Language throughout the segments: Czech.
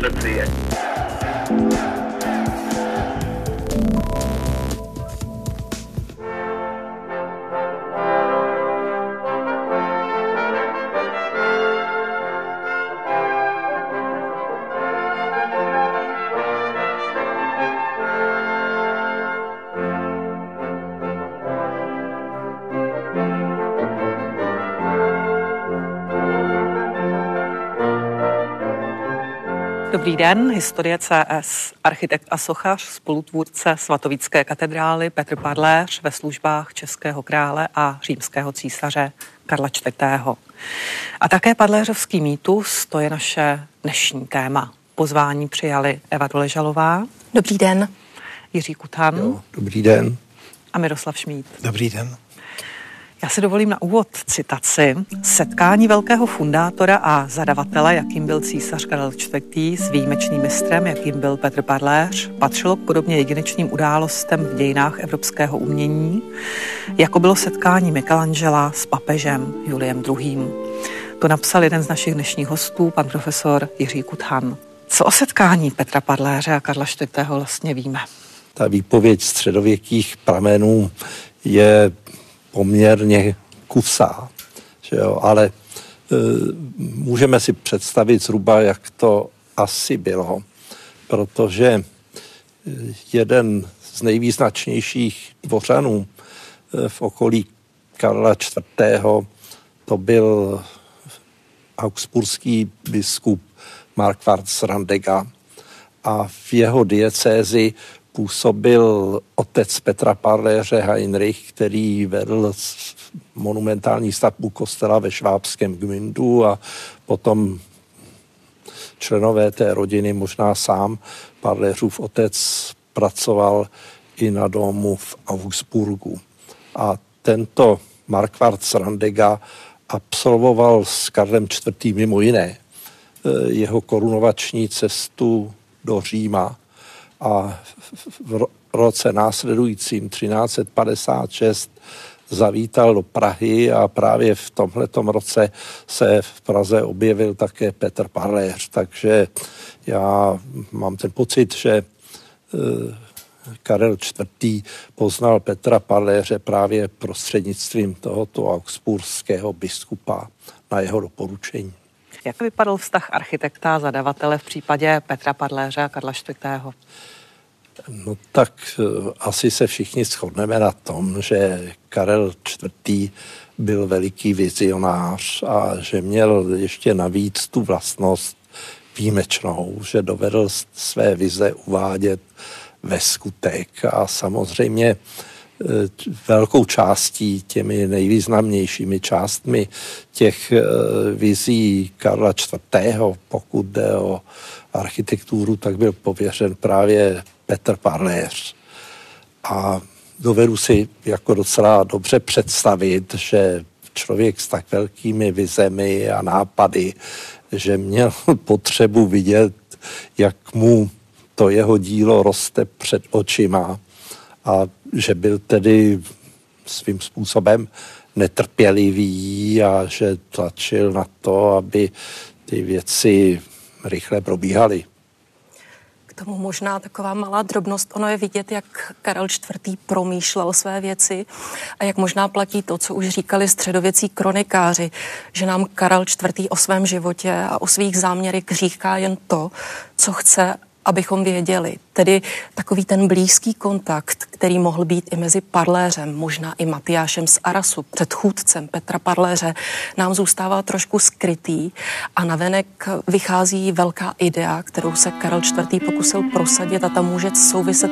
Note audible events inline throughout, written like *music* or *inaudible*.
Let's see it. Dobrý den, historie CS. Architekt a sochař, spolutvůrce svatovické katedrály Petr Padléř ve službách českého krále a římského císaře Karla IV. A také padléřovský mýtus, to je naše dnešní téma. Pozvání přijali Eva Doležalová. Dobrý den. Jiří Kutan. Jo, dobrý den. A Miroslav Šmít. Dobrý den. Já si dovolím na úvod citaci. Setkání velkého fundátora a zadavatele, jakým byl císař Karel IV. s výjimečným mistrem, jakým byl Petr Parléř, patřilo k podobně jedinečným událostem v dějinách evropského umění, jako bylo setkání Michelangela s papežem Juliem II. To napsal jeden z našich dnešních hostů, pan profesor Jiří Kuthan. Co o setkání Petra Padléře a Karla IV. vlastně víme? Ta výpověď středověkých pramenů je poměrně kusá, že jo? ale e, můžeme si představit zhruba, jak to asi bylo, protože e, jeden z nejvýznačnějších dvořanů e, v okolí Karla IV. to byl augsburský biskup Markvart Randega a v jeho diecézi působil otec Petra Parléře Heinrich, který vedl monumentální stavbu kostela ve švábském Gmündu a potom členové té rodiny, možná sám Parléřův otec, pracoval i na domu v Augsburgu. A tento Markvart Randega absolvoval s Karlem IV. mimo jiné eh, jeho korunovační cestu do Říma a v roce následujícím 1356 zavítal do Prahy a právě v tomhletom roce se v Praze objevil také Petr Parléř, takže já mám ten pocit, že eh, Karel IV. poznal Petra Parléře právě prostřednictvím tohoto augsburského biskupa na jeho doporučení. Jak vypadal vztah architekta a zadavatele v případě Petra Padléře a Karla IV.? No tak eh, asi se všichni shodneme na tom, že Karel IV. byl veliký vizionář a že měl ještě navíc tu vlastnost výjimečnou, že dovedl své vize uvádět ve skutek a samozřejmě velkou částí, těmi nejvýznamnějšími částmi těch eh, vizí Karla IV., pokud jde o architekturu, tak byl pověřen právě Petr Parléř. A dovedu si jako docela dobře představit, že člověk s tak velkými vizemi a nápady, že měl *laughs* potřebu vidět, jak mu to jeho dílo roste před očima a že byl tedy svým způsobem netrpělivý a že tlačil na to, aby ty věci rychle probíhaly. K tomu možná taková malá drobnost. Ono je vidět, jak Karel IV. promýšlel své věci a jak možná platí to, co už říkali středověcí kronikáři, že nám Karel IV. o svém životě a o svých záměrech říká jen to, co chce, abychom věděli. Tedy takový ten blízký kontakt, který mohl být i mezi Parléřem, možná i Matyášem z Arasu, předchůdcem Petra Parléře, nám zůstává trošku skrytý a navenek vychází velká idea, kterou se Karel IV. pokusil prosadit a ta může souviset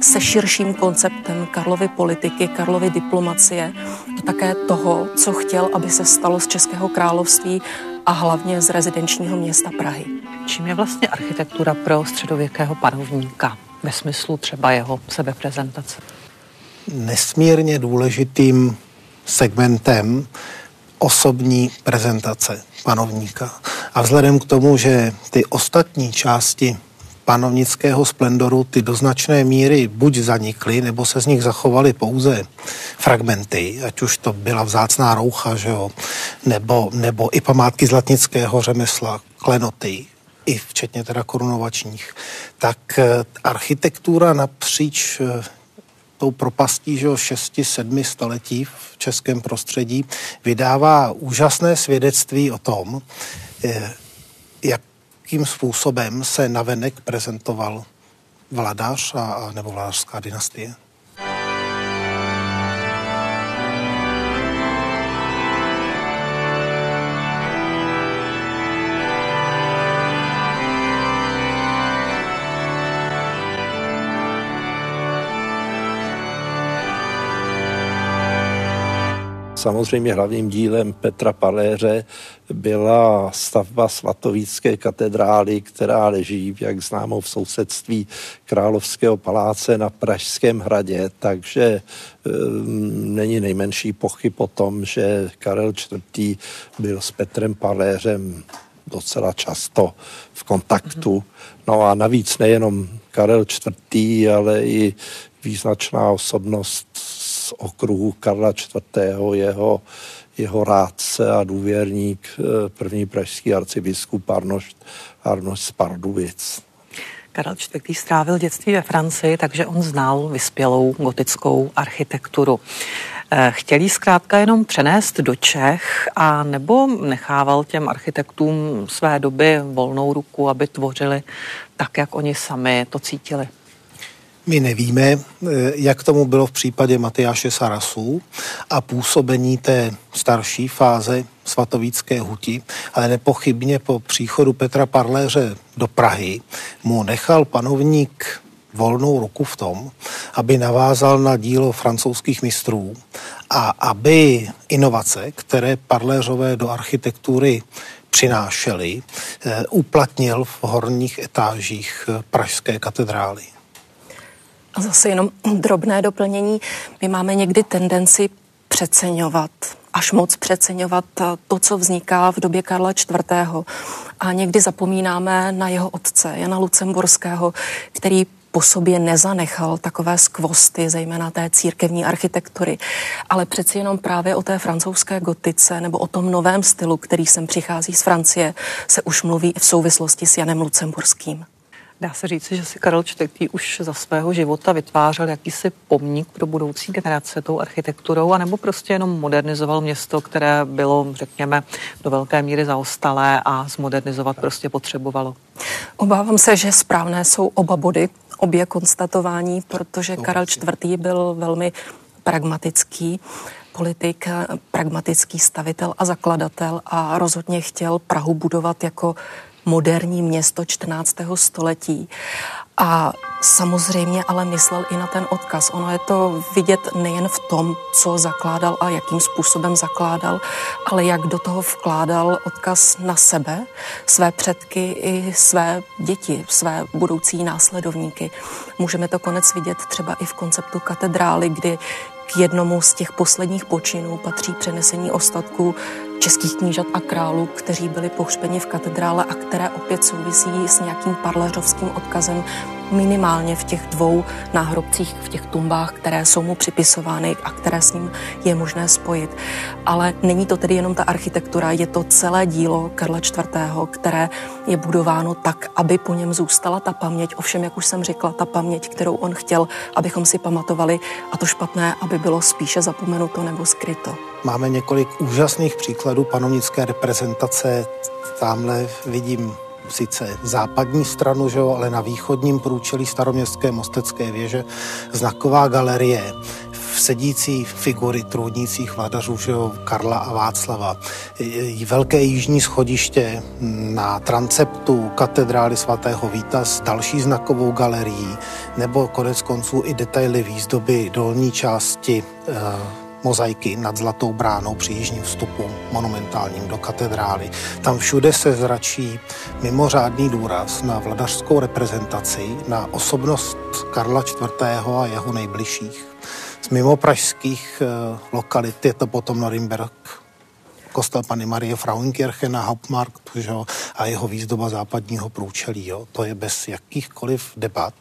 se širším konceptem Karlovy politiky, Karlovy diplomacie a také toho, co chtěl, aby se stalo z Českého království a hlavně z rezidenčního města Prahy. Čím je vlastně architektura pro středověkého panovníka ve smyslu třeba jeho sebeprezentace? Nesmírně důležitým segmentem osobní prezentace panovníka. A vzhledem k tomu, že ty ostatní části panovnického splendoru ty do značné míry buď zanikly, nebo se z nich zachovaly pouze fragmenty, ať už to byla vzácná roucha, že jo, nebo, nebo i památky zlatnického řemesla, klenoty, i včetně teda korunovačních, tak eh, architektura napříč eh, tou propastí že 6-7 století v českém prostředí vydává úžasné svědectví o tom, eh, jakým způsobem se navenek prezentoval vladař a, nebo vladařská dynastie. Samozřejmě hlavním dílem Petra Paléře byla stavba svatovícké katedrály, která leží, jak známo, v sousedství Královského paláce na Pražském hradě, takže um, není nejmenší pochyb o tom, že Karel IV. byl s Petrem Paléřem docela často v kontaktu. No a navíc nejenom Karel IV., ale i význačná osobnost z okruhu Karla IV. jeho, jeho rádce a důvěrník eh, první pražský arcibiskup Arnošt, Arnošt z Pardubic. Karel IV. strávil dětství ve Francii, takže on znal vyspělou gotickou architekturu. Eh, chtěli zkrátka jenom přenést do Čech a nebo nechával těm architektům své doby volnou ruku, aby tvořili tak, jak oni sami to cítili? My nevíme, eh, jak tomu bylo v případě Matyáše Sarasů a působení té starší fáze svatovícké huti, ale nepochybně po příchodu Petra Parléře do Prahy mu nechal panovník volnou ruku v tom, aby navázal na dílo francouzských mistrů a aby inovace, které parléřové do architektury přinášeli, eh, uplatnil v horních etážích eh, Pražské katedrály. A zase jenom *clears throat* drobné doplnění. My máme někdy tendenci přeceňovat, až moc přeceňovat to, co vzniká v době Karla IV. A někdy zapomínáme na jeho otce, Jana Lucemburského, který po sobě nezanechal takové skvosty, zejména té církevní architektury, ale přeci jenom právě o té francouzské gotice nebo o tom novém stylu, který sem přichází z Francie, se už mluví i v souvislosti s Janem Lucemburským. Dá se říct, že si Karel IV. už za svého života vytvářel jakýsi pomník pro budoucí generace tou architekturou, anebo prostě jenom modernizoval město, které bylo, řekněme, do velké míry zaostalé a zmodernizovat prostě potřebovalo? Obávám se, že správné jsou oba body, obě konstatování, protože Karel IV. byl velmi pragmatický politik, pragmatický stavitel a zakladatel a rozhodně chtěl Prahu budovat jako moderní město 14. století. A samozřejmě ale myslel i na ten odkaz. Ono je to vidět nejen v tom, co zakládal a jakým způsobem zakládal, ale jak do toho vkládal odkaz na sebe, své předky i své děti, své budoucí následovníky. Můžeme to konec vidět třeba i v konceptu katedrály, kdy k jednomu z těch posledních počinů patří přenesení ostatků českých knížat a králů, kteří byli pohřbeni v katedrále a které opět souvisí s nějakým parléřovským odkazem minimálně v těch dvou náhrobcích, v těch tumbách, které jsou mu připisovány a které s ním je možné spojit. Ale není to tedy jenom ta architektura, je to celé dílo Karla IV., které je budováno tak, aby po něm zůstala ta paměť. Ovšem, jak už jsem řekla, ta paměť, kterou on chtěl, abychom si pamatovali, a to špatné, aby bylo spíše zapomenuto nebo skryto. Máme několik úžasných příkladů panovnické reprezentace. Tamhle vidím sice západní stranu, že jo, ale na východním průčelí staroměstské mostecké věže znaková galerie sedící figury trůdnících vladařů, že jo, Karla a Václava. Velké jižní schodiště na transeptu katedrály svatého Víta s další znakovou galerií, nebo konec konců i detaily výzdoby dolní části eh, mozaiky nad Zlatou bránou při jižním vstupu monumentálním do katedrály. Tam všude se zračí mimořádný důraz na vladařskou reprezentaci, na osobnost Karla IV. a jeho nejbližších. Z mimo pražských eh, lokalit je to potom Norimberg, kostel Pany Marie Frauenkirche na Hauptmarktu že jo, a jeho výzdoba západního průčelí. Jo. To je bez jakýchkoliv debat,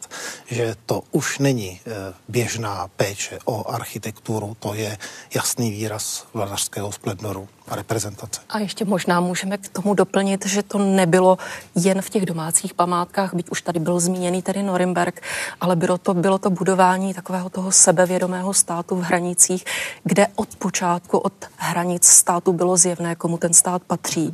že to už není e, běžná péče o architekturu, to je jasný výraz vladařského splendoru a reprezentace. A ještě možná můžeme k tomu doplnit, že to nebylo jen v těch domácích památkách, byť už tady byl zmíněný tedy Norimberg, ale bylo to, bylo to budování takového toho sebevědomého státu v hranicích, kde od počátku, od hranic státu bylo zjevné, komu ten stát patří.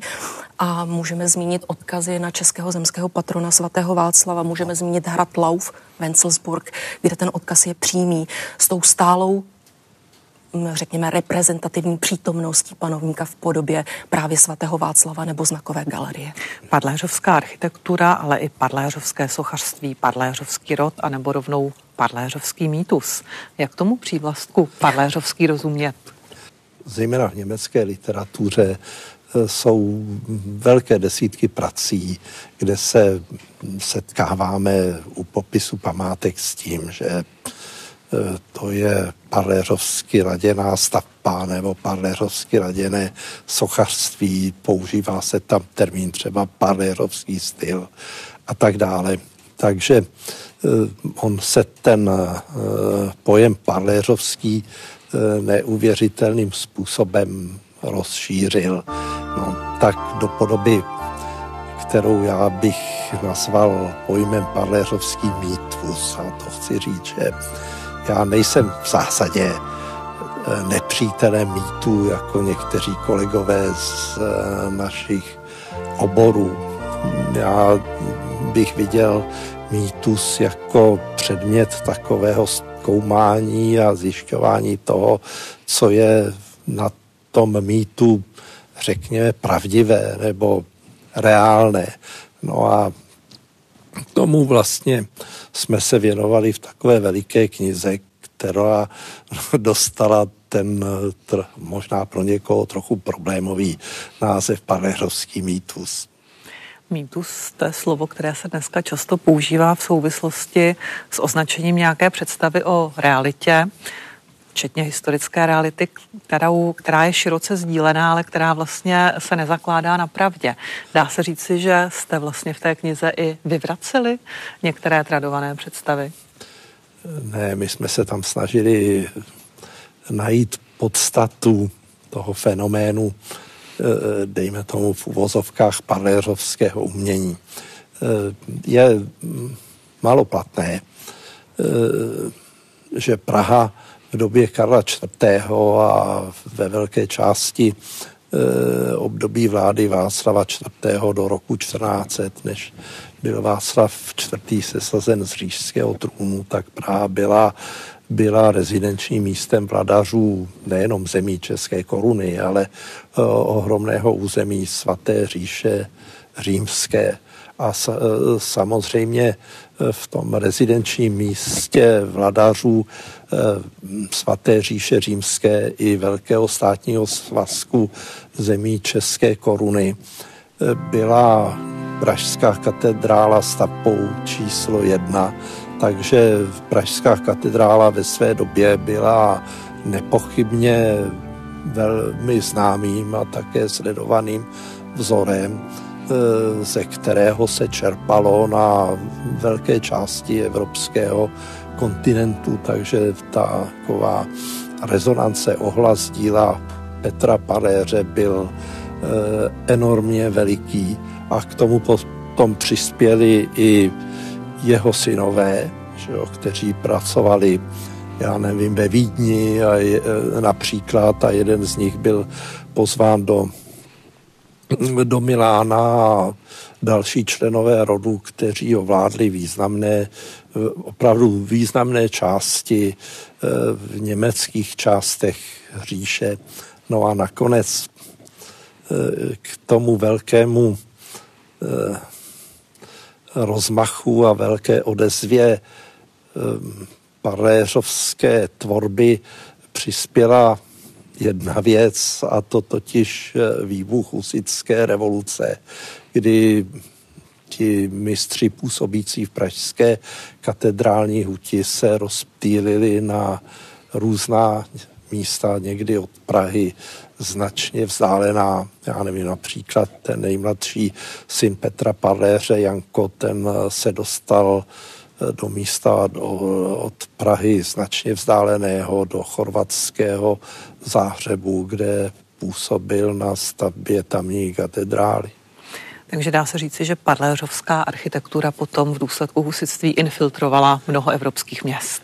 A můžeme zmínit odkazy na českého zemského patrona svatého Václava, můžeme zmínit hrad Lauf, Wenzelsburg, kde ten odkaz je přímý, s tou stálou řekněme, reprezentativní přítomností panovníka v podobě právě svatého Václava nebo znakové galerie. Padléřovská architektura, ale i padléřovské sochařství, padléřovský rod, anebo rovnou padléřovský mýtus. Jak tomu přívlastku padléřovský rozumět? Zejména v německé literatuře e, jsou velké desítky prací, kde se setkáváme u popisu památek s tím, že Eh, to je parléřovsky laděná stavba nebo parléřovsky laděné sochařství, používá se tam termín třeba parléřovský styl a tak dále. Takže eh, on se ten eh, pojem parléřovský neuvěřitelným způsobem rozšířil. No, tak do podoby, kterou já bych nazval pojmem parléřovský mýtus. A to chci říct, že já nejsem v zásadě eh, nepřítelem mýtu, jako někteří kolegové z eh, našich oborů. Já bych viděl mýtus jako předmět takového zkoumání a zjišťování toho, co je na tom mýtu, řekněme, pravdivé nebo reálné. No a tomu vlastně jsme se věnovali v takové veliké knize, která *laughs* dostala ten tr, možná pro někoho trochu problémový název Panehrovský mýtus. Mýtus, to je slovo, které se dneska často používá v souvislosti s označením nějaké představy o realitě včetně historické reality, kterou, která je široce sdílená, ale která vlastně se nezakládá na pravdě. Dá se říci, že jste vlastně v té knize i vyvraceli některé tradované představy? Ne, my jsme se tam snažili najít podstatu toho fenoménu, eh, dejme tomu v uvozovkách parléřovského umění. Eh, je maloplatné, eh, že Praha v době Karla IV. a ve velké části e, období vlády Václava IV. do roku 1400, než byl Václav IV. sesazen z říšského trůnu, tak Praha byla, byla rezidenčním místem vladařů nejenom zemí České koruny, ale e, ohromného území svaté říše římské. A e, samozřejmě v tom rezidenčním místě vladařů svaté říše římské i Velkého státního svazku zemí České koruny eh, byla Pražská katedrála stavbou číslo jedna, takže Pražská katedrála ve své době byla nepochybně velmi známým a také sledovaným vzorem Eh, ze kterého se čerpalo na velké části evropského kontinentu, takže ta taková rezonance ohlas díla Petra Paléře byl eh, enormně veliký a k tomu potom přispěli i jeho synové, že jo, kteří pracovali, já nevím, ve Vídni a je, eh, například a jeden z nich byl pozván do do Milána a další členové rodu, kteří ovládli významné, opravdu významné části eh, v německých částech říše. No a nakonec eh, k tomu velkému eh, rozmachu a velké odezvě paréřovské tvorby přispěla jedna věc a to totiž eh, výbuch husické revoluce, kdy ti mistři působící v pražské katedrální huti se rozptýlili na různá místa, někdy od Prahy značně vzdálená. Já nevím, například ten nejmladší syn Petra Parléře, Janko, ten se dostal do místa do, od Prahy značně vzdáleného do chorvatského záhřebu, kde působil na stavbě tamní katedrály. Takže dá se říci, že parléřovská architektura potom v důsledku husitství infiltrovala mnoho evropských měst.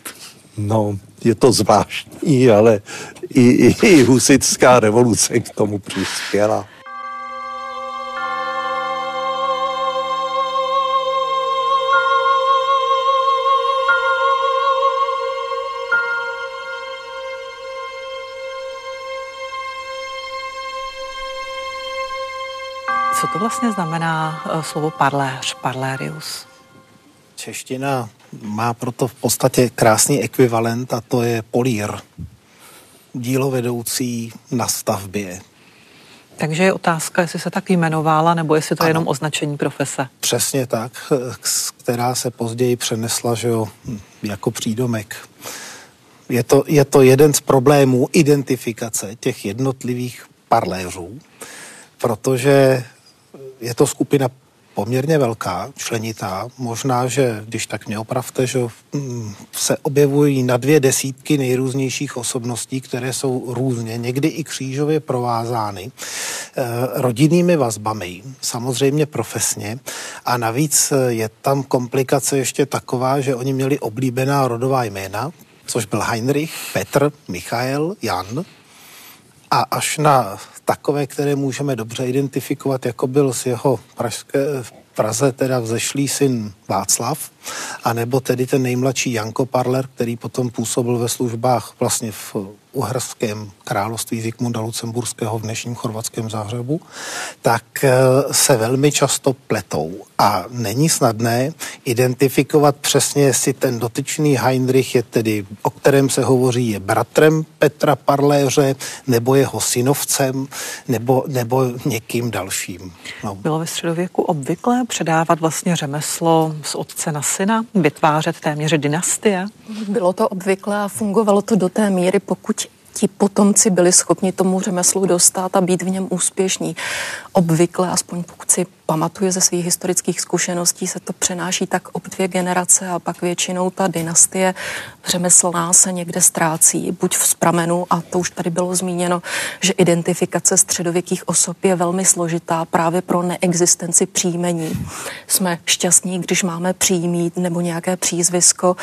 No, je to zvláštní, ale i, i, i husitská revoluce k tomu přispěla. Co to vlastně znamená eh, slovo parléř, parlérius? Čeština má proto v podstatě krásný ekvivalent a to je polír. Dílo vedoucí na stavbě. Takže je otázka, jestli se tak jmenovala, nebo jestli to je jenom označení profese. Přesně tak, která se později přenesla že jo, jako přídomek. Je to, je to jeden z problémů identifikace těch jednotlivých parléřů, protože je to skupina poměrně velká, členitá. Možná, že když tak mě opravte, že mm, se objevují na dvě desítky nejrůznějších osobností, které jsou různě, někdy i křížově provázány eh, rodinnými vazbami, samozřejmě profesně. A navíc je tam komplikace ještě taková, že oni měli oblíbená rodová jména, což byl Heinrich, Petr, Michael, Jan, a až na takové, které můžeme dobře identifikovat, jako byl z jeho pražské, v Praze teda vzešlý syn Václav, anebo tedy ten nejmladší Janko Parler, který potom působil ve službách vlastně v uherském království Zikmunda Lucemburského v dnešním chorvatském záhřebu, tak eh, se velmi často pletou a není snadné identifikovat přesně, jestli ten dotyčný Heinrich je tedy, o kterém se hovoří, je bratrem Petra Parléře, nebo jeho synovcem, nebo, nebo někým dalším. No. Bylo ve středověku obvyklé předávat vlastně řemeslo z otce na syna, vytvářet téměř dynastie? Bylo to obvyklé a fungovalo to do té míry, pokud ti potomci byli schopni tomu řemeslu dostat a být v něm úspěšní. Obvykle, aspoň pokud si pamatuje ze svých historických zkušeností, se to přenáší tak ob dvě generace a pak většinou ta dynastie řemeslná se někde ztrácí, buď v spramenu, a to už tady bylo zmíněno, že identifikace středověkých osob je velmi složitá právě pro neexistenci příjmení. Jsme šťastní, když máme příjmí nebo nějaké přízvisko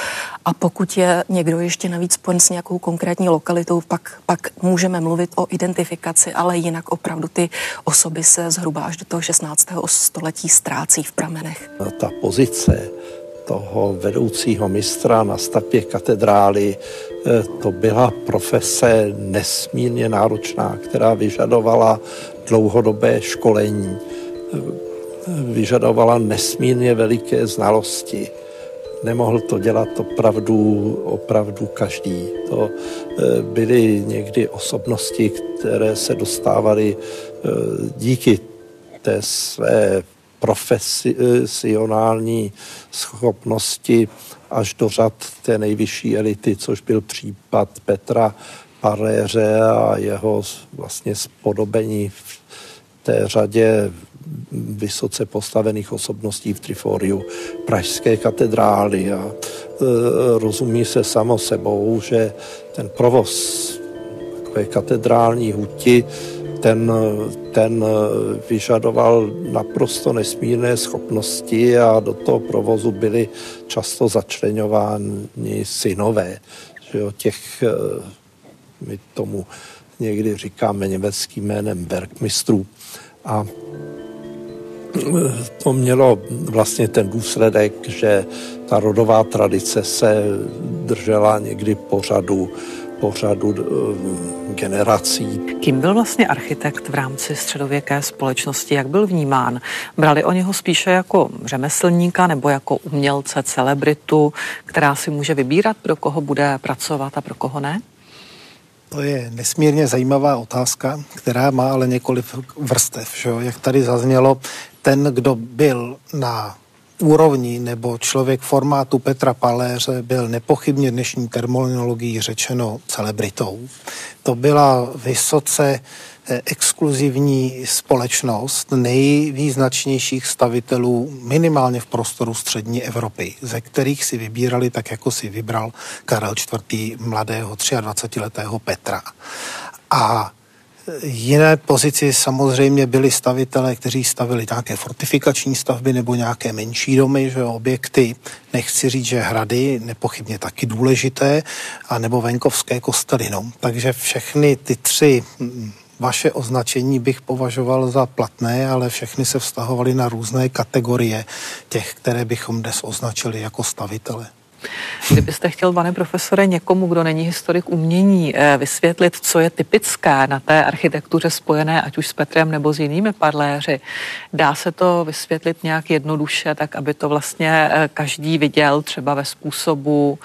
a pokud je někdo ještě navíc spojen s nějakou konkrétní lokalitou, pak, pak můžeme mluvit o identifikaci, ale jinak opravdu ty osoby se zhruba až do toho 16 století ztrácí v pramenech. Ta pozice toho vedoucího mistra na stavbě katedrály, eh, to byla profese nesmírně náročná, která vyžadovala dlouhodobé školení, eh, vyžadovala nesmírně veliké znalosti. Nemohl to dělat opravdu, opravdu každý. To eh, byly někdy osobnosti, které se dostávaly díky té své profesionální schopnosti až do řad té nejvyšší elity, což byl případ Petra Paréře a jeho vlastně spodobení v té řadě vysoce postavených osobností v Triforiu Pražské katedrály a e, rozumí se samo sebou, že ten provoz takové katedrální huti ten, ten vyžadoval naprosto nesmírné schopnosti a do toho provozu byly často začlenováni synové. Že jo, těch, eh, my tomu někdy říkáme německým jménem Bergmistrů. A to mělo vlastně ten důsledek, že ta rodová tradice se držela někdy po řadu po řadu eh, generací. Kým byl vlastně architekt v rámci středověké společnosti? Jak byl vnímán? Brali o něho spíše jako řemeslníka nebo jako umělce, celebritu, která si může vybírat, pro koho bude pracovat a pro koho ne? To je nesmírně zajímavá otázka, která má ale několik vrstev. Že? Jak tady zaznělo, ten, kdo byl na úrovni nebo člověk formátu Petra Paléře byl nepochybně dnešní terminologií řečeno celebritou. To byla vysoce eh, exkluzivní společnost nejvýznačnějších stavitelů minimálně v prostoru střední Evropy, ze kterých si vybírali tak, jako si vybral Karel IV. mladého 23-letého Petra. A jiné pozici samozřejmě byli stavitelé, kteří stavili nějaké fortifikační stavby nebo nějaké menší domy, že objekty, nechci říct, že hrady, nepochybně taky důležité, a nebo venkovské kostely. No. Takže všechny ty tři mm, vaše označení bych považoval za platné, ale všechny se vztahovaly na různé kategorie těch, které bychom dnes označili jako stavitele. Kdybyste chtěl, pane profesore, někomu, kdo není historik umění, eh, vysvětlit, co je typické na té architektuře spojené, ať už s Petrem nebo s jinými parléři, dá se to vysvětlit nějak jednoduše, tak aby to vlastně eh, každý viděl třeba ve způsobu,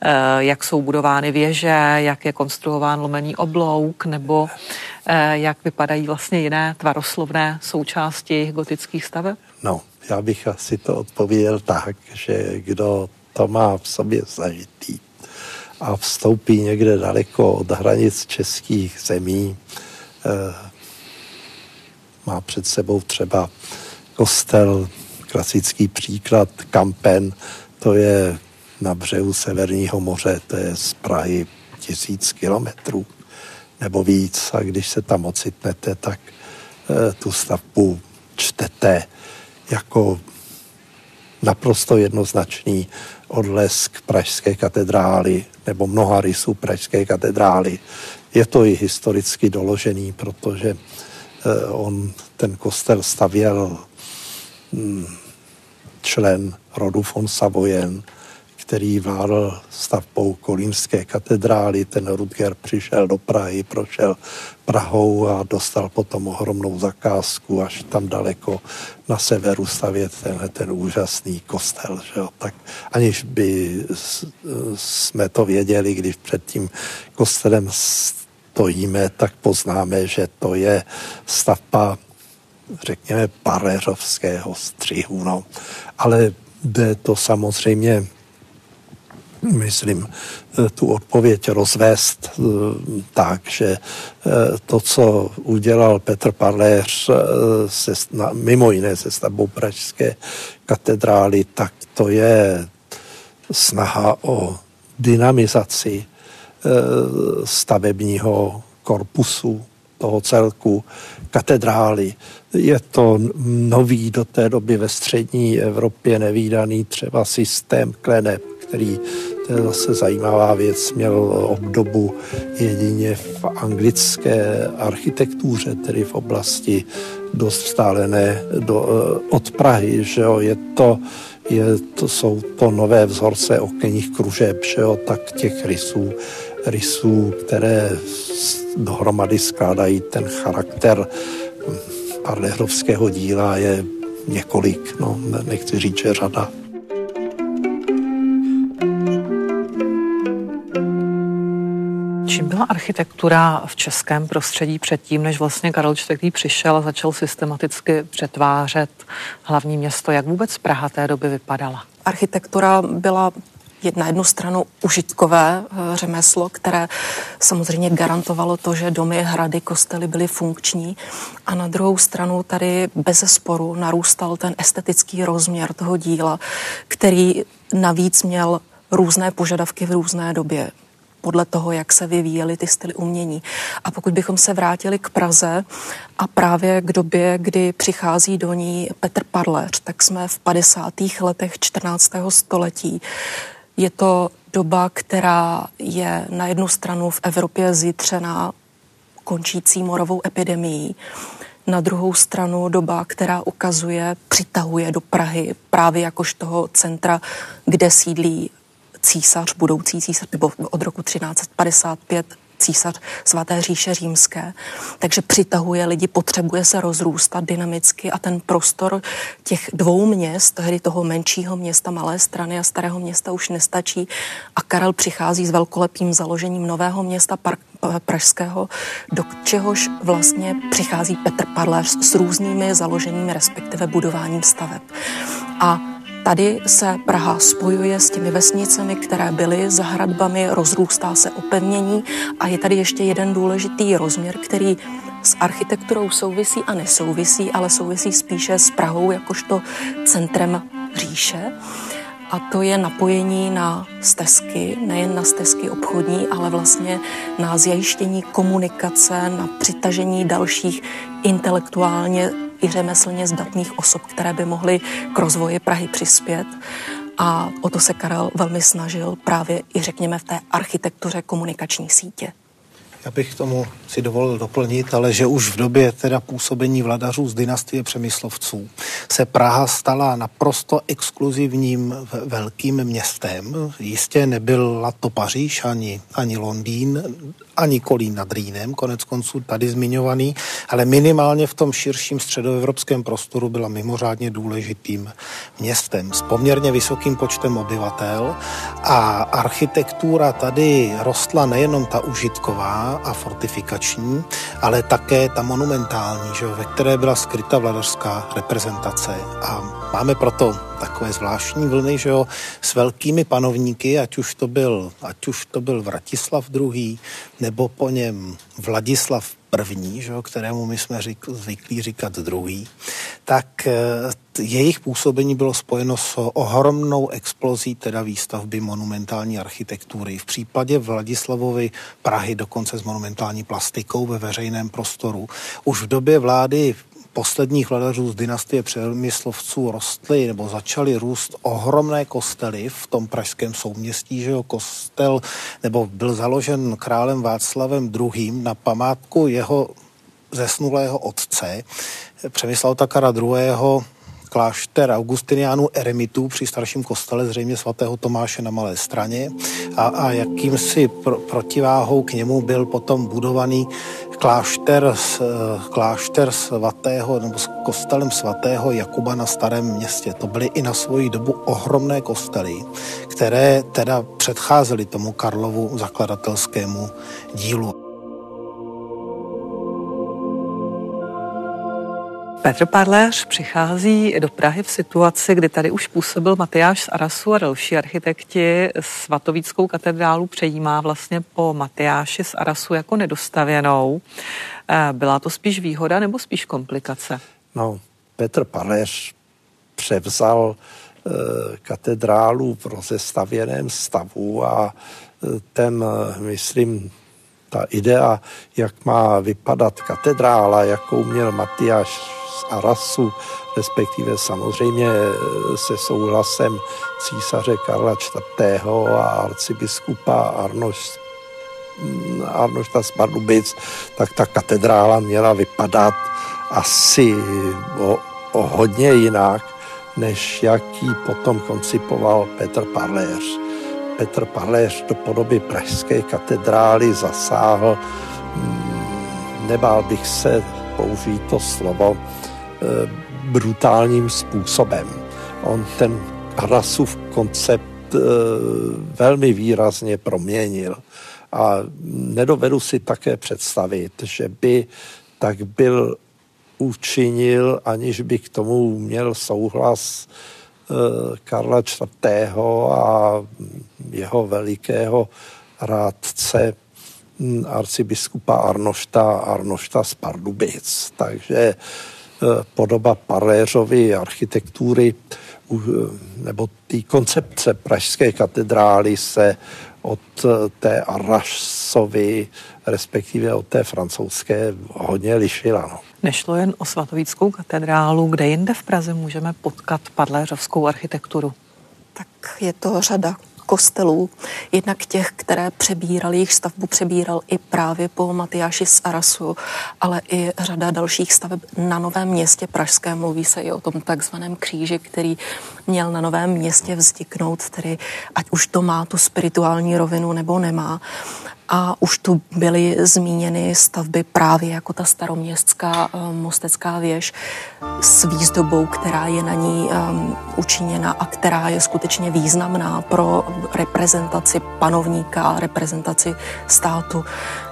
eh, jak jsou budovány věže, jak je konstruován lomený oblouk, nebo jak vypadají vlastně jiné tvaroslovné součásti gotických staveb? No, já bych asi to odpověděl tak, že kdo to má v sobě zažitý a vstoupí někde daleko od hranic českých zemí, eh, má před sebou třeba kostel, klasický příklad Kampen, to je na břehu Severního moře, to je z Prahy tisíc kilometrů nebo víc. A když se tam ocitnete, tak eh, tu stavbu čtete jako naprosto jednoznačný odlesk Pražské katedrály nebo mnoha rysů Pražské katedrály. Je to i historicky doložený, protože eh, on ten kostel stavěl hm, člen rodu von Savoyen, který vládl stavbou kolínské katedrály. Ten Rudger přišel do Prahy, prošel Prahou a dostal potom ohromnou zakázku až tam daleko na severu stavět tenhle ten úžasný kostel. Že jo? Tak aniž by jsme to věděli, když před tím kostelem stojíme, tak poznáme, že to je stavba řekněme, paréřovského střihu. No. Ale jde to samozřejmě myslím, eh, tu odpověď rozvést eh, tak, že eh, to, co udělal Petr Parléř se, mimo jiné se stavbou Pražské katedrály, tak to je snaha o dynamizaci stavebního korpusu toho celku katedrály. Je to nový do té doby ve střední Evropě nevýdaný třeba systém kleneb, který to je zase zajímavá věc. Měl obdobu jedině v anglické architektuře, tedy v oblasti dost vzdálené do, eh, od Prahy. Že jo? Je to, je to, jsou to nové vzorce okenních kružeb, že jo? tak těch rysů, rysů, které dohromady skládají ten charakter parlehrovského díla je několik, no, nechci říct, že řada. Čím byla architektura v českém prostředí předtím, než vlastně Karel IV. přišel a začal systematicky přetvářet hlavní město? Jak vůbec Praha té doby vypadala? Architektura byla na jednu stranu užitkové eh, řemeslo, které samozřejmě garantovalo to, že domy, hrady, kostely byly funkční a na druhou stranu tady bez sporu narůstal ten estetický rozměr toho díla, který navíc měl různé požadavky v různé době podle toho, jak se vyvíjely ty styly umění. A pokud bychom se vrátili k Praze a právě k době, kdy přichází do ní Petr Parleř, tak jsme v 50. letech 14. století. Je to doba, která je na jednu stranu v Evropě zítřená končící morovou epidemií, na druhou stranu doba, která ukazuje, přitahuje do Prahy právě jakož toho centra, kde sídlí císař, budoucí císař, nebo od roku 1355 císař svaté říše římské. Takže přitahuje lidi, potřebuje se rozrůstat dynamicky a ten prostor těch dvou měst, tehdy toho menšího města, malé strany a starého města už nestačí a Karel přichází s velkolepým založením nového města Park, pražského, do čehož vlastně přichází Petr Parléř s různými založenými, respektive budováním staveb. A Tady se Praha spojuje s těmi vesnicemi, které byly za hradbami, rozrůstá se opevnění a je tady ještě jeden důležitý rozměr, který s architekturou souvisí a nesouvisí, ale souvisí spíše s Prahou jakožto centrem říše. A to je napojení na stezky, nejen na stezky obchodní, ale vlastně na zajištění komunikace, na přitažení dalších intelektuálně i řemeslně zdatných osob, které by mohly k rozvoji Prahy přispět. A o to se Karel velmi snažil právě i řekněme v té architektuře komunikační sítě. Já bych tomu si dovolil doplnit, ale že už v době teda působení vladařů z dynastie Přemyslovců se Praha stala naprosto exkluzivním velkým městem. Jistě nebyla to Paříž, ani, ani Londýn, ani Kolín nad Rýnem, konec konců tady zmiňovaný, ale minimálně v tom širším středoevropském prostoru byla mimořádně důležitým městem s poměrně vysokým počtem obyvatel a architektura tady rostla nejenom ta užitková a fortifikační, ale také ta monumentální, že, ve které byla skryta vladařská reprezentace a Máme proto takové zvláštní vlny, že jo, s velkými panovníky, ať už to byl, ať už to byl Vratislav II. nebo po něm Vladislav první, že kterému my jsme řík, zvyklí říkat druhý, tak eh, jejich působení bylo spojeno s ohromnou explozí teda výstavby monumentální architektury. V případě Vladislavovy Prahy dokonce s monumentální plastikou ve veřejném prostoru. Už v době vlády posledních vladařů z dynastie Přemyslovců rostly nebo začaly růst ohromné kostely v tom pražském souměstí, že jo, kostel, nebo byl založen králem Václavem II. na památku jeho zesnulého otce, Přemysla Takara II klášter Augustiniánů eremitů při starším kostele, zřejmě svatého Tomáše na Malé straně a, a jakýmsi pro, protiváhou k němu byl potom budovaný klášter, klášter svatého nebo s kostelem svatého Jakuba na starém městě. To byly i na svoji dobu ohromné kostely, které teda předcházely tomu Karlovu zakladatelskému dílu. Petr Parléř přichází do Prahy v situaci, kdy tady už působil Matyáš z Arasu a další architekti. Svatovíckou katedrálu přejímá vlastně po Matyáši z Arasu jako nedostavěnou. Eh, byla to spíš výhoda nebo spíš komplikace? No, Petr Parléř převzal e, katedrálu v rozestavěném stavu a e, ten, myslím, ta idea, jak má vypadat katedrála, jakou měl Matyáš z Arasu, respektive samozřejmě se souhlasem císaře Karla IV. a arcibiskupa Arnoš, Arnošta z Pardubic, tak ta katedrála měla vypadat asi o, o hodně jinak, než jaký potom koncipoval Petr Parléř. Petr Parléř do podoby Pražské katedrály zasáhl, mm, nebál bych se použít to slovo, Eh, brutálním způsobem. On ten rasův koncept eh, velmi výrazně proměnil. A nedovedu si také představit, že by tak byl učinil, aniž by k tomu měl souhlas eh, Karla IV. a jeho velikého rádce hm, arcibiskupa Arnošta, Arnošta z Pardubic. Takže Eh, podoba Paléřovy architektury nebo té koncepce Pražské katedrály se od eh, té Arašovy, respektive od té francouzské, hodně lišila. No. Nešlo jen o svatovíckou katedrálu, kde jinde v Praze můžeme potkat padléřovskou architekturu? Tak je to řada kostelů, jednak těch, které přebírali, jejich stavbu přebíral i právě po Matyáši z Arasu, ale i řada dalších staveb na Novém městě Pražské. Mluví se i o tom takzvaném kříži, který měl na Novém městě vzniknout, tedy ať už to má tu spirituální rovinu nebo nemá. A už tu byly zmíněny stavby právě jako ta staroměstská um, mostecká věž s výzdobou, která je na ní um, učiněna a která je skutečně významná pro reprezentaci panovníka, reprezentaci státu.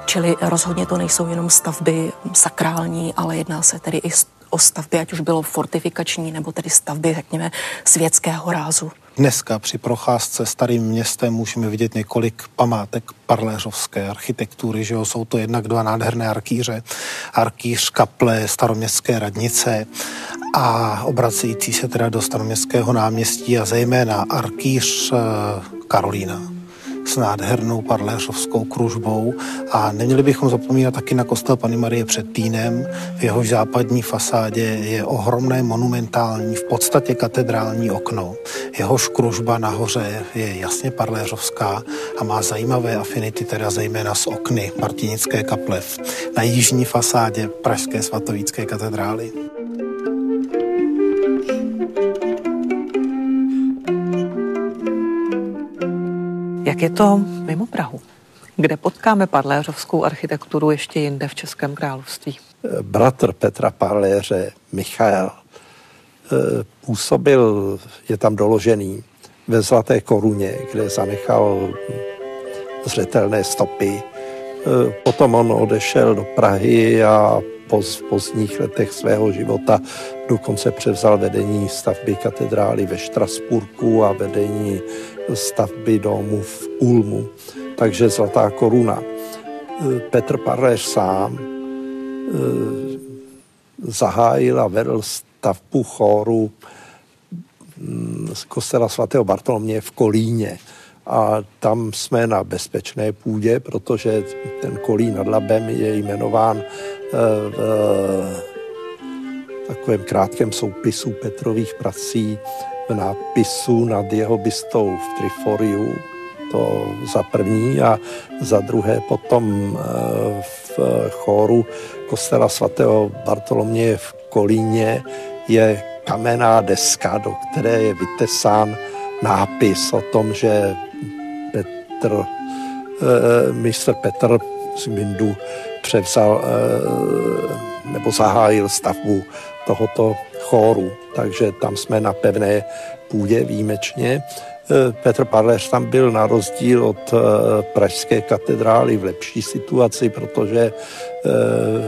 Čili rozhodně to nejsou jenom stavby sakrální, ale jedná se tedy i o stavby, ať už bylo fortifikační, nebo tedy stavby, řekněme, světského rázu. Dneska při procházce starým městem můžeme vidět několik památek parléřovské architektury, že jo? jsou to jednak dva nádherné arkýře, arkýř kaple staroměstské radnice a obracející se teda do staroměstského náměstí a zejména arkýř eh, Karolína s nádhernou parléřovskou kružbou a neměli bychom zapomínat taky na kostel Pany Marie před Týnem. V jehož západní fasádě je ohromné monumentální, v podstatě katedrální okno. Jehož kružba nahoře je jasně parléřovská a má zajímavé afinity, teda zejména z okny Martinické kaplev na jižní fasádě Pražské svatovícké katedrály. Jak je to mimo Prahu? Kde potkáme parléřovskou architekturu ještě jinde v Českém království? Bratr Petra Parléře, Michal, eh, působil, je tam doložený, ve Zlaté koruně, kde zanechal zřetelné stopy. Eh, potom on odešel do Prahy a v pozdních letech svého života dokonce převzal vedení stavby katedrály ve Štrasburku a vedení stavby domu v Ulmu. Takže Zlatá koruna. Petr Parléř sám eh, zahájil a vedl stavbu chóru mm, z kostela svatého Bartolomě v Kolíně. A tam jsme na bezpečné půdě, protože ten Kolín nad Labem je jmenován eh, v takovém krátkém soupisu Petrových prací nápisu nad jeho bystou v Triforiu, to za první a za druhé potom eh, v chóru kostela svatého Bartoloměje v Kolíně je kamenná deska, do které je vytesán nápis o tom, že Petr, eh, mistr Petr z Mindu převzal eh, nebo zahájil stavbu tohoto chóru, takže tam jsme na pevné půdě výjimečně. E, Petr Parléř tam byl na rozdíl od e, pražské katedrály v lepší situaci, protože e,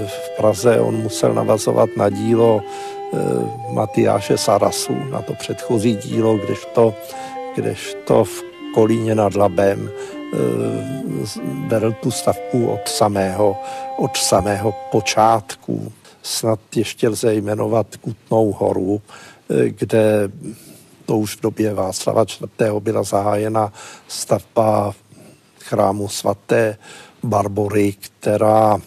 v Praze on musel navazovat na dílo Matyáše Sarasu, na to předchozí dílo, kdežto, kdežto v Kolíně nad Labem vedl tu stavbu od samého, od samého počátku snad ještě lze jmenovat Kutnou horu, eh, kde to už v době Václava IV. byla zahájena stavba chrámu svaté Barbory, která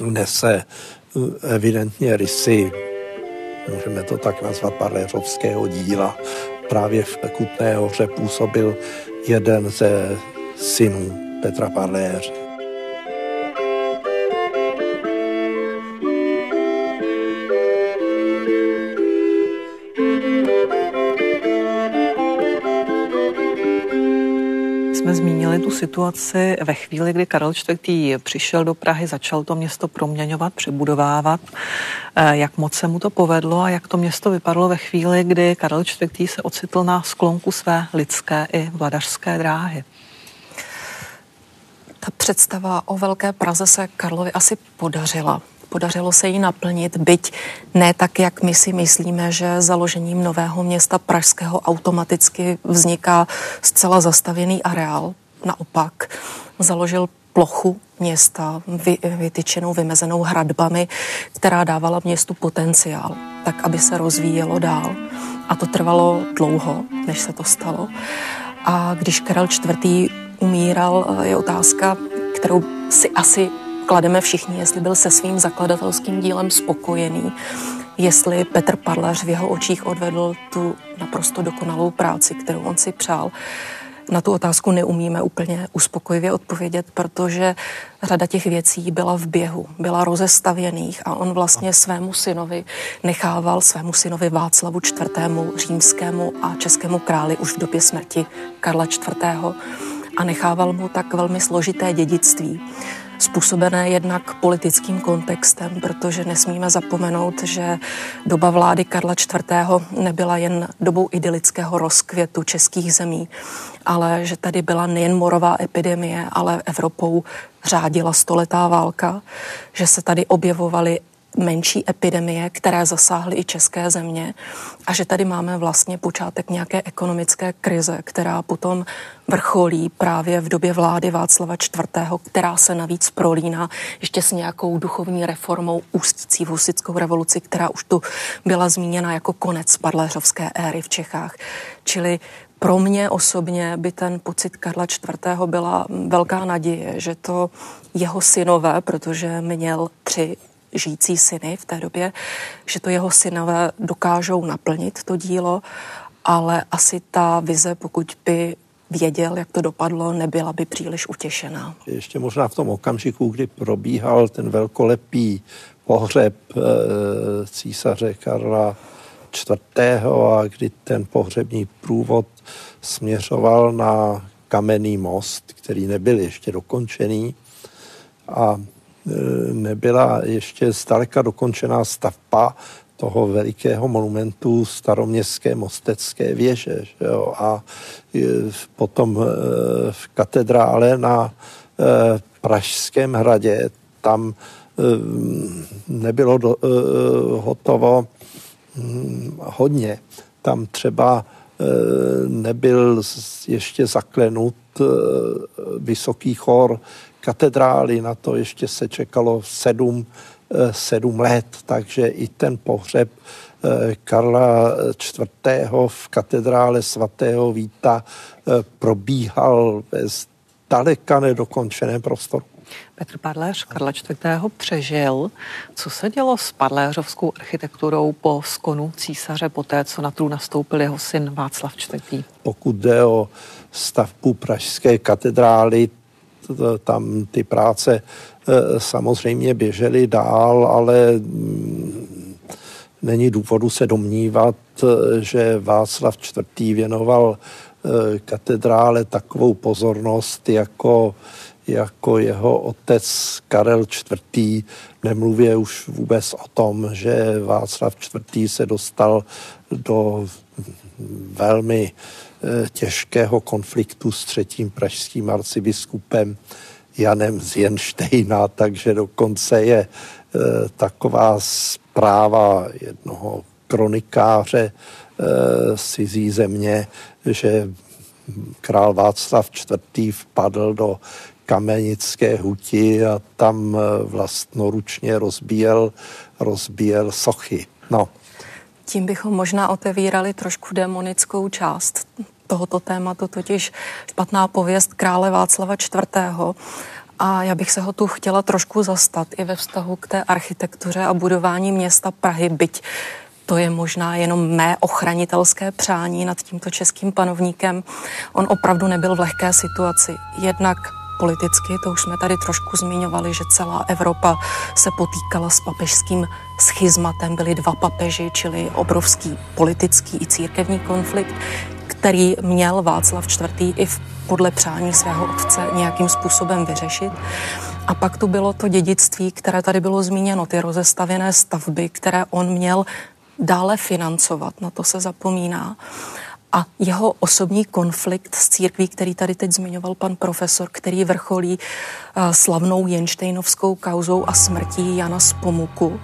nese eh, evidentně rysy, můžeme to tak nazvat, paléřovského díla. Právě v Kutné hoře působil jeden ze synů Petra Parléře. Zmínili tu situaci ve chvíli, kdy Karel IV. přišel do Prahy, začal to město proměňovat, přebudovávat. Eh, jak moc se mu to povedlo a jak to město vypadalo ve chvíli, kdy Karel IV. se ocitl na sklonku své lidské i vladařské dráhy? Ta představa o Velké Praze se Karlovi asi podařila podařilo se jí naplnit, byť ne tak, jak my si myslíme, že založením nového města Pražského automaticky vzniká zcela zastavěný areál. Naopak založil plochu města vy, vytyčenou, vymezenou hradbami, která dávala městu potenciál, tak aby se rozvíjelo dál. A to trvalo dlouho, než se to stalo. A když Karel IV. umíral, je otázka, kterou si asi klademe všichni, jestli byl se svým zakladatelským dílem spokojený, jestli Petr Parlař v jeho očích odvedl tu naprosto dokonalou práci, kterou on si přál. Na tu otázku neumíme úplně uspokojivě odpovědět, protože řada těch věcí byla v běhu, byla rozestavěných a on vlastně svému synovi nechával, svému synovi Václavu IV. římskému a českému králi už v době smrti Karla IV. a nechával mu tak velmi složité dědictví způsobené jednak politickým kontextem, protože nesmíme zapomenout, že doba vlády Karla IV. nebyla jen dobou idylického rozkvětu českých zemí, ale že tady byla nejen morová epidemie, ale Evropou řádila stoletá válka, že se tady objevovaly menší epidemie, které zasáhly i české země a že tady máme vlastně počátek nějaké ekonomické krize, která potom vrcholí právě v době vlády Václava IV., která se navíc prolíná ještě s nějakou duchovní reformou ústící v husickou revoluci, která už tu byla zmíněna jako konec padléřovské éry v Čechách. Čili pro mě osobně by ten pocit Karla IV. byla velká naděje, že to jeho synové, protože měl tři žijící syny v té době, že to jeho synové dokážou naplnit to dílo, ale asi ta vize, pokud by věděl, jak to dopadlo, nebyla by příliš utěšená. Ještě možná v tom okamžiku, kdy probíhal ten velkolepý pohřeb e, císaře Karla IV. a kdy ten pohřební průvod směřoval na kamenný most, který nebyl ještě dokončený a nebyla ještě zdaleka dokončená stavba toho velikého monumentu staroměstské mostecké věže. Že jo? A potom e, v katedrále na Pražském hradě tam nebylo do, hotovo hm, hodně. Tam třeba nebyl ještě zaklenut vysoký chor katedrály, na to ještě se čekalo sedm, eh, sedm let, takže i ten pohřeb eh, Karla IV. v katedrále svatého Víta eh, probíhal ve daleka nedokončeném prostoru. Petr Padléř Karla IV. přežil. Co se dělo s padléřovskou architekturou po skonu císaře, poté co na trůn nastoupil jeho syn Václav IV.? Pokud jde o stavbu pražské katedrály, tam ty práce eh, samozřejmě běžely dál, ale mm, není důvodu se domnívat, eh, že Václav IV. věnoval eh, katedrále takovou pozornost jako, jako jeho otec Karel IV. Nemluvě už vůbec o tom, že Václav IV. se dostal do velmi Eh, těžkého konfliktu s třetím pražským arcibiskupem Janem z Jenštejna, takže dokonce je eh, taková zpráva jednoho kronikáře cizí eh, země, že král Václav IV. vpadl do kamenické huti a tam vlastnoručně rozbíjel, rozbíjel sochy. No, tím bychom možná otevírali trošku demonickou část tohoto tématu, totiž špatná pověst krále Václava IV. A já bych se ho tu chtěla trošku zastat i ve vztahu k té architektuře a budování města Prahy, byť to je možná jenom mé ochranitelské přání nad tímto českým panovníkem. On opravdu nebyl v lehké situaci. Jednak politicky, to už jsme tady trošku zmiňovali, že celá Evropa se potýkala s papežským schizmatem, byli dva papeži, čili obrovský politický i církevní konflikt, který měl Václav IV. i v, podle přání svého otce nějakým způsobem vyřešit. A pak tu bylo to dědictví, které tady bylo zmíněno, ty rozestavěné stavby, které on měl dále financovat, na to se zapomíná a jeho osobní konflikt s církví, který tady teď zmiňoval pan profesor, který vrcholí uh, slavnou Jenštejnovskou kauzou a smrtí Jana z Pomuku,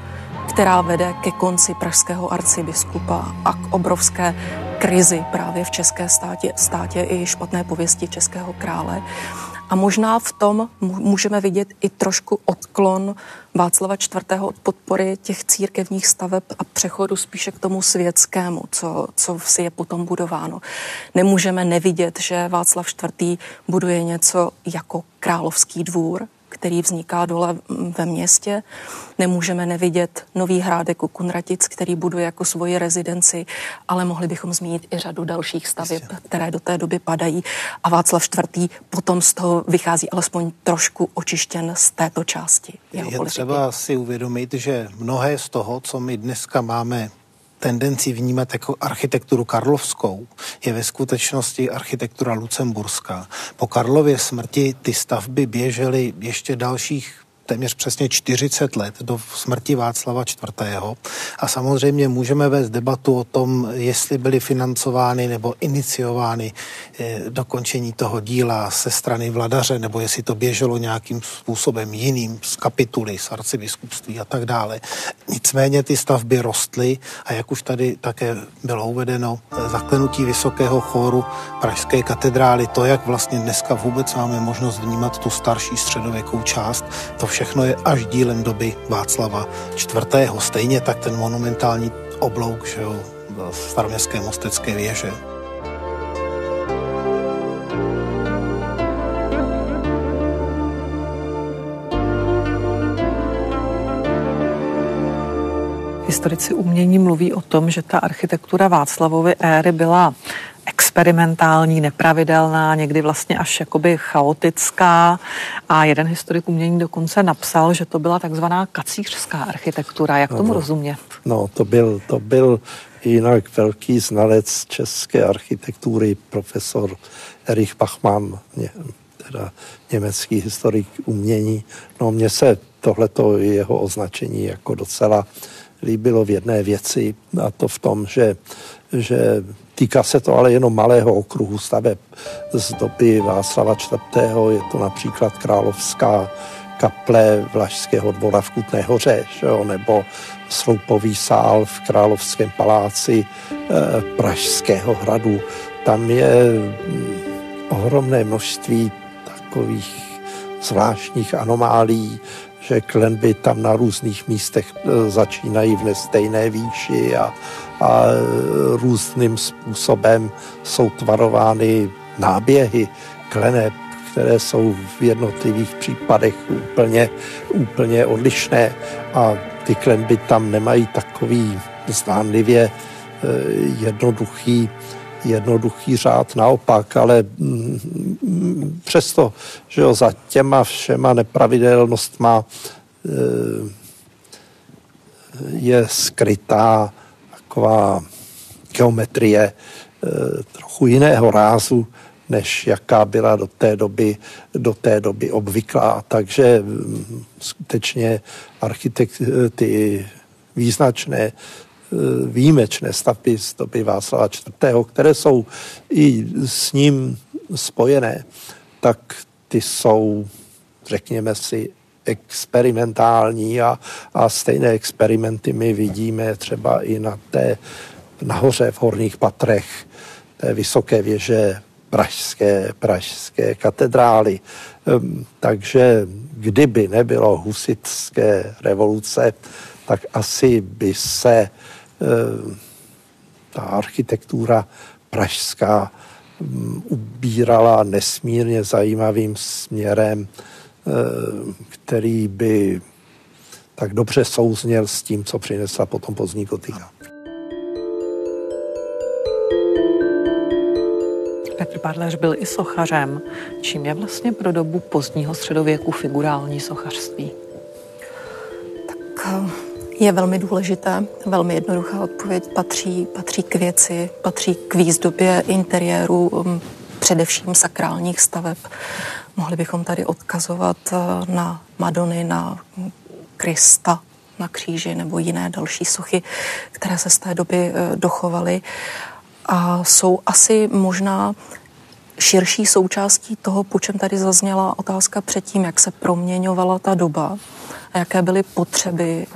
která vede ke konci pražského arcibiskupa a k obrovské krizi právě v české státě, státě i špatné pověsti českého krále. A možná v tom můžeme vidět i trošku odklon Václava IV. od podpory těch církevních staveb a přechodu spíše k tomu světskému, co, co si je potom budováno. Nemůžeme nevidět, že Václav IV. buduje něco jako královský dvůr, který vzniká dole ve městě. Nemůžeme nevidět nový hrádek u Kunratic, který buduje jako svoji rezidenci, ale mohli bychom zmínit i řadu dalších staveb, které do té doby padají. A Václav IV. potom z toho vychází alespoň trošku očištěn z této části. Jeho Je politiky. třeba si uvědomit, že mnohé z toho, co my dneska máme tendenci vnímat jako architekturu karlovskou, je ve skutečnosti architektura lucemburská. Po Karlově smrti ty stavby běžely ještě dalších téměř přesně 40 let do smrti Václava IV. A samozřejmě můžeme vést debatu o tom, jestli byly financovány nebo iniciovány eh, dokončení toho díla se strany vladaře, nebo jestli to běželo nějakým způsobem jiným z kapituly, z arcibiskupství a tak dále. Nicméně ty stavby rostly a jak už tady také bylo uvedeno, eh, zaklenutí vysokého chóru Pražské katedrály, to, jak vlastně dneska vůbec máme možnost vnímat tu starší středověkou část, to všechno je až dílem doby Václava IV. Stejně tak ten monumentální oblouk že jo, staroměstské mostecké věže. Historici umění mluví o tom, že ta architektura Václavovy éry byla experimentální, nepravidelná, někdy vlastně až jakoby chaotická. A jeden historik umění dokonce napsal, že to byla takzvaná kacířská architektura. Jak tomu no, rozumět? No, to byl, to byl jinak velký znalec české architektury, profesor Erich Bachmann, ně, teda německý historik umění. No, mně se tohleto jeho označení jako docela líbilo v jedné věci, a to v tom, že, že Týká se to ale jenom malého okruhu staveb z doby Václava IV. Je to například Královská kaple Vlašského dvora v Kutné hoře, jo? nebo Sloupový sál v Královském paláci e, Pražského hradu. Tam je mm, ohromné množství takových zvláštních anomálí, že klenby tam na různých místech e, začínají v nestejné výši a, a různým způsobem jsou tvarovány náběhy kleneb, které jsou v jednotlivých případech úplně, úplně odlišné a ty klenby tam nemají takový zdánlivě e, jednoduchý, jednoduchý řád, naopak, ale mm, přesto, že jo, za těma všema nepravidelnostma e, je skrytá taková geometrie eh, trochu jiného rázu, než jaká byla do té doby, do té doby obvyklá. Takže mm, skutečně architekt, eh, ty význačné, eh, výjimečné stavby z doby Václava IV., které jsou i s ním spojené, tak ty jsou, řekněme si, experimentální a, a stejné experimenty my vidíme třeba i na té nahoře v horních patrech té vysoké věže pražské, pražské katedrály. Ehm, takže kdyby nebylo husitské revoluce, tak asi by se ehm, ta architektura pražská ehm, ubírala nesmírně zajímavým směrem který by tak dobře souzněl s tím, co přinesla potom pozdní gotika. Petr Padléř byl i sochařem. Čím je vlastně pro dobu pozdního středověku figurální sochařství? Tak eh, je velmi důležité, velmi jednoduchá odpověď. Patří, patří k věci, patří k výzdobě interiéru, mm, především sakrálních staveb. Mohli bychom tady odkazovat eh, na Madony, na Krista na kříži nebo jiné další sochy, které se z té doby eh, dochovaly a jsou asi možná širší součástí toho, po čem tady zazněla otázka předtím, jak se proměňovala ta doba a jaké byly potřeby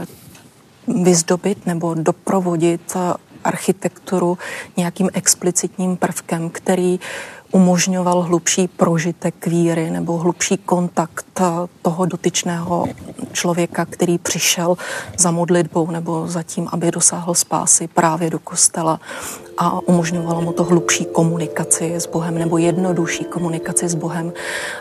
vyzdobit nebo doprovodit eh, architekturu nějakým explicitním prvkem, který umožňoval hlubší prožitek víry nebo hlubší kontakt toho dotyčného člověka, který přišel za modlitbou nebo za tím, aby dosáhl spásy právě do kostela a umožňovalo mu to hlubší komunikaci s Bohem nebo jednodušší komunikaci s Bohem.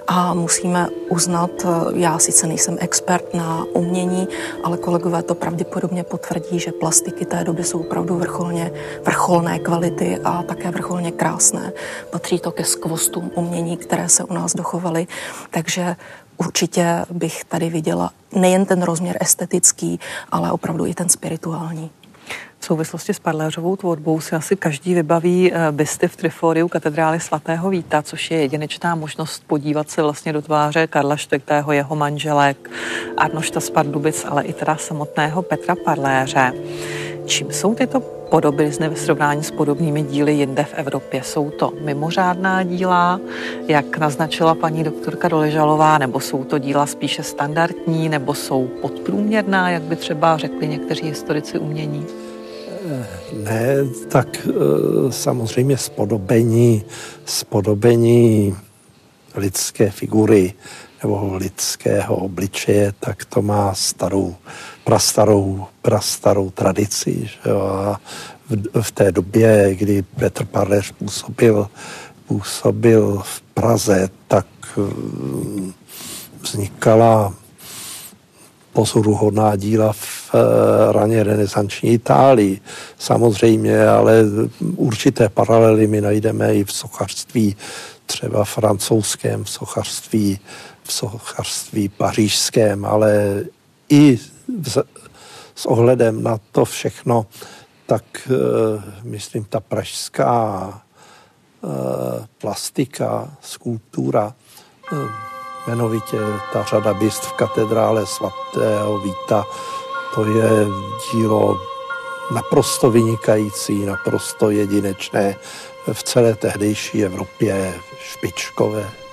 A musíme uznat, já sice nejsem expert na umění, ale kolegové to pravděpodobně potvrdí, že plastiky té doby jsou opravdu vrcholně, vrcholné kvality a také vrcholně krásné. Patří to ke skvostům umění, které se u nás dochovaly. Takže určitě bych tady viděla nejen ten rozměr estetický, ale opravdu i ten spirituální. Souvislosti s Parléřovou tvorbou si asi každý vybaví eh, bysty v Triforiu katedrály svatého Víta, což je jedinečná možnost podívat se vlastně do tváře Karla IV., jeho manželek, Arnošta z Pardubic, ale i teda samotného Petra Parléře. Čím jsou tyto podobizny ve srovnání s podobnými díly jinde v Evropě? Jsou to mimořádná díla, jak naznačila paní doktorka Doležalová, nebo jsou to díla spíše standardní, nebo jsou podprůměrná, jak by třeba řekli někteří historici umění? Ne, tak eh, samozřejmě spodobení, spodobení lidské figury nebo lidského obličeje, tak to má starou, prastarou, prastarou tradici. Že jo? A v, v té době, kdy Petr Parleř působil, působil v Praze, tak eh, vznikala pozoruhodná díla v eh, raně renesanční Itálii. Samozřejmě, ale určité paralely my najdeme i v sochařství třeba francouzském, sochařství v sochařství pařížském, ale i v, s ohledem na to všechno, tak uh, myslím, ta pražská uh, plastika, skulptura, uh, jmenovitě ta řada byst v katedrále svatého Víta, to je dílo naprosto vynikající, naprosto jedinečné v celé tehdejší Evropě špičkové.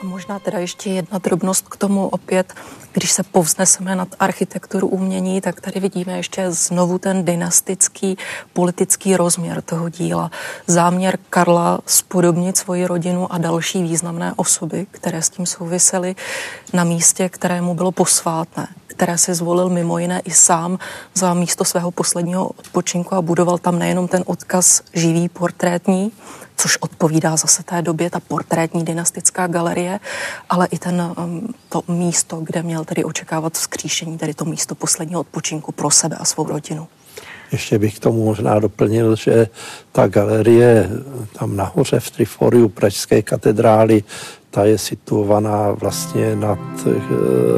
A možná teda ještě jedna drobnost k tomu opět, když se povzneseme nad architekturu umění, tak tady vidíme ještě znovu ten dynastický politický rozměr toho díla. Záměr Karla spodobnit svoji rodinu a další významné osoby, které s tím souvisely na místě, kterému bylo posvátné, které si zvolil mimo jiné i sám za místo svého posledního odpočinku a budoval tam nejenom ten odkaz živý portrétní, což odpovídá zase té době, ta portrétní dynastická galerie, ale i ten, um, to místo, kde měl tedy očekávat vzkříšení, tedy to místo posledního odpočinku pro sebe a svou rodinu. Ještě bych k tomu možná doplnil, že ta galerie tam nahoře v Triforiu Pražské katedrály, ta je situovaná vlastně nad eh,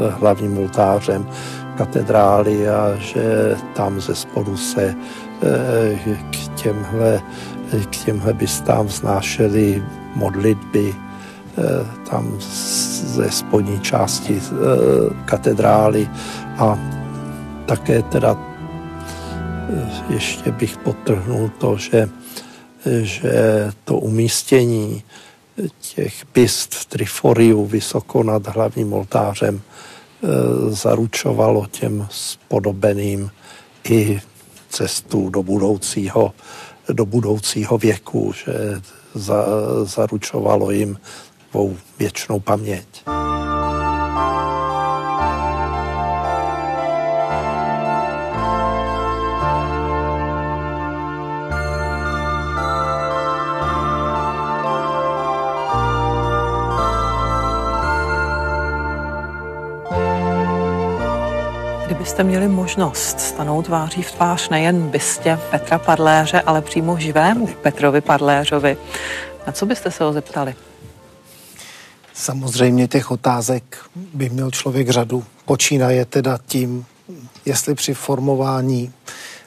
hlavním oltářem katedrály a že tam ze spodu se eh, k těmhle k těmhle bystám vznášeli modlitby eh, tam ze spodní části eh, katedrály. A také teda eh, ještě bych potrhnul to, že, že to umístění těch byst v Triforiu vysoko nad hlavním oltářem zaručovalo těm spodobeným i cestu do budoucího do budoucího věku, že za, zaručovalo jim tvou věčnou paměť. Kdybyste měli možnost stanout tváří v tvář nejen bystě Petra Parléře, ale přímo živému Petrovi Parléřovi, na co byste se ho zeptali? Samozřejmě těch otázek by měl člověk řadu. Počínaje teda tím, jestli při formování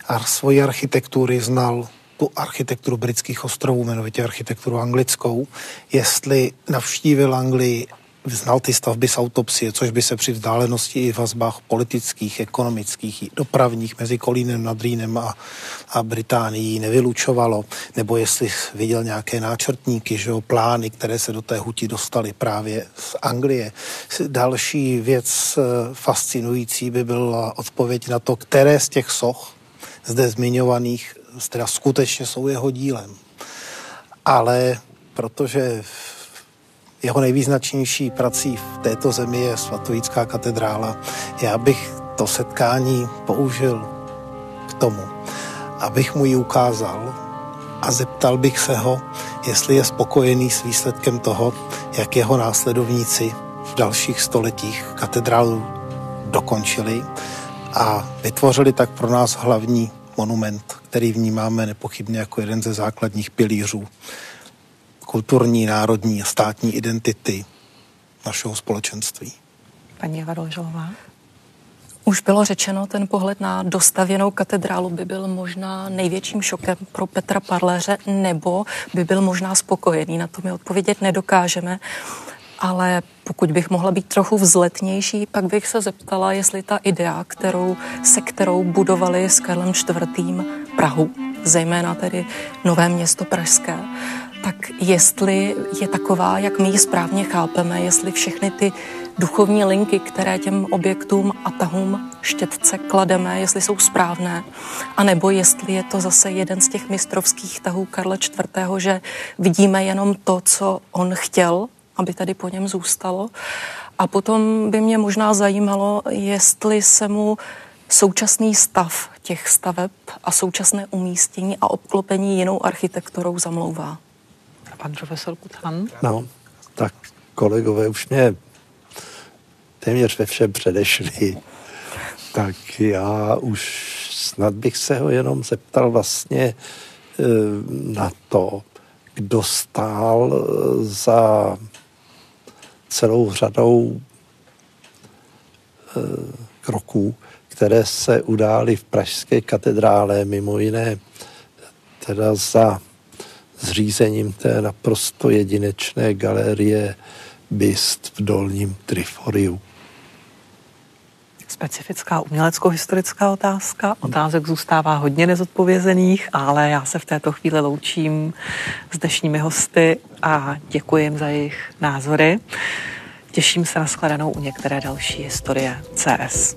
a svojí architektury znal tu architekturu britských ostrovů, jmenovitě architekturu anglickou, jestli navštívil Anglii znal ty stavby z autopsie, což by se při vzdálenosti i vazbách politických, ekonomických, dopravních mezi Kolínem nad Rýnem a, a Británií nevylučovalo, nebo jestli viděl nějaké náčrtníky, že jo, plány, které se do té huti dostaly právě z Anglie. Další věc eh, fascinující by byla odpověď na to, které z těch soch zde zmiňovaných teda skutečně jsou jeho dílem. Ale protože jeho nejvýznačnější prací v této zemi je svatojícká katedrála. Já bych to setkání použil k tomu, abych mu ji ukázal a zeptal bych se ho, jestli je spokojený s výsledkem toho, jak jeho následovníci v dalších stoletích katedrálu dokončili a vytvořili tak pro nás hlavní monument, který vnímáme nepochybně jako jeden ze základních pilířů kulturní, národní a státní identity našeho společenství. Paní Eva Dolželová? Už bylo řečeno, ten pohled na dostavěnou katedrálu by byl možná největším šokem pro Petra Parléře, nebo by byl možná spokojený. Na to mi odpovědět nedokážeme. Ale pokud bych mohla být trochu vzletnější, pak bych se zeptala, jestli ta idea, kterou, se kterou budovali s Karlem IV. Prahu, zejména tedy Nové město Pražské, tak jestli je taková, jak my ji správně chápeme, jestli všechny ty duchovní linky, které těm objektům a tahům štětce klademe, jestli jsou správné, anebo jestli je to zase jeden z těch mistrovských tahů Karla IV., že vidíme jenom to, co on chtěl, aby tady po něm zůstalo. A potom by mě možná zajímalo, jestli se mu současný stav těch staveb a současné umístění a obklopení jinou architekturou zamlouvá. Pan profesor Kuthan? No, tak kolegové už mě téměř ve všem předešli. Tak já už snad bych se ho jenom zeptal vlastně e, na to, kdo stál e, za celou řadou e, kroků, které se udály v Pražské katedrále, mimo jiné teda za zřízením té naprosto jedinečné galerie byst v Dolním Triforiu specifická umělecko-historická otázka. Otázek zůstává hodně nezodpovězených, ale já se v této chvíli loučím s dnešními hosty a děkuji jim za jejich názory. Těším se na shledanou u některé další historie CS.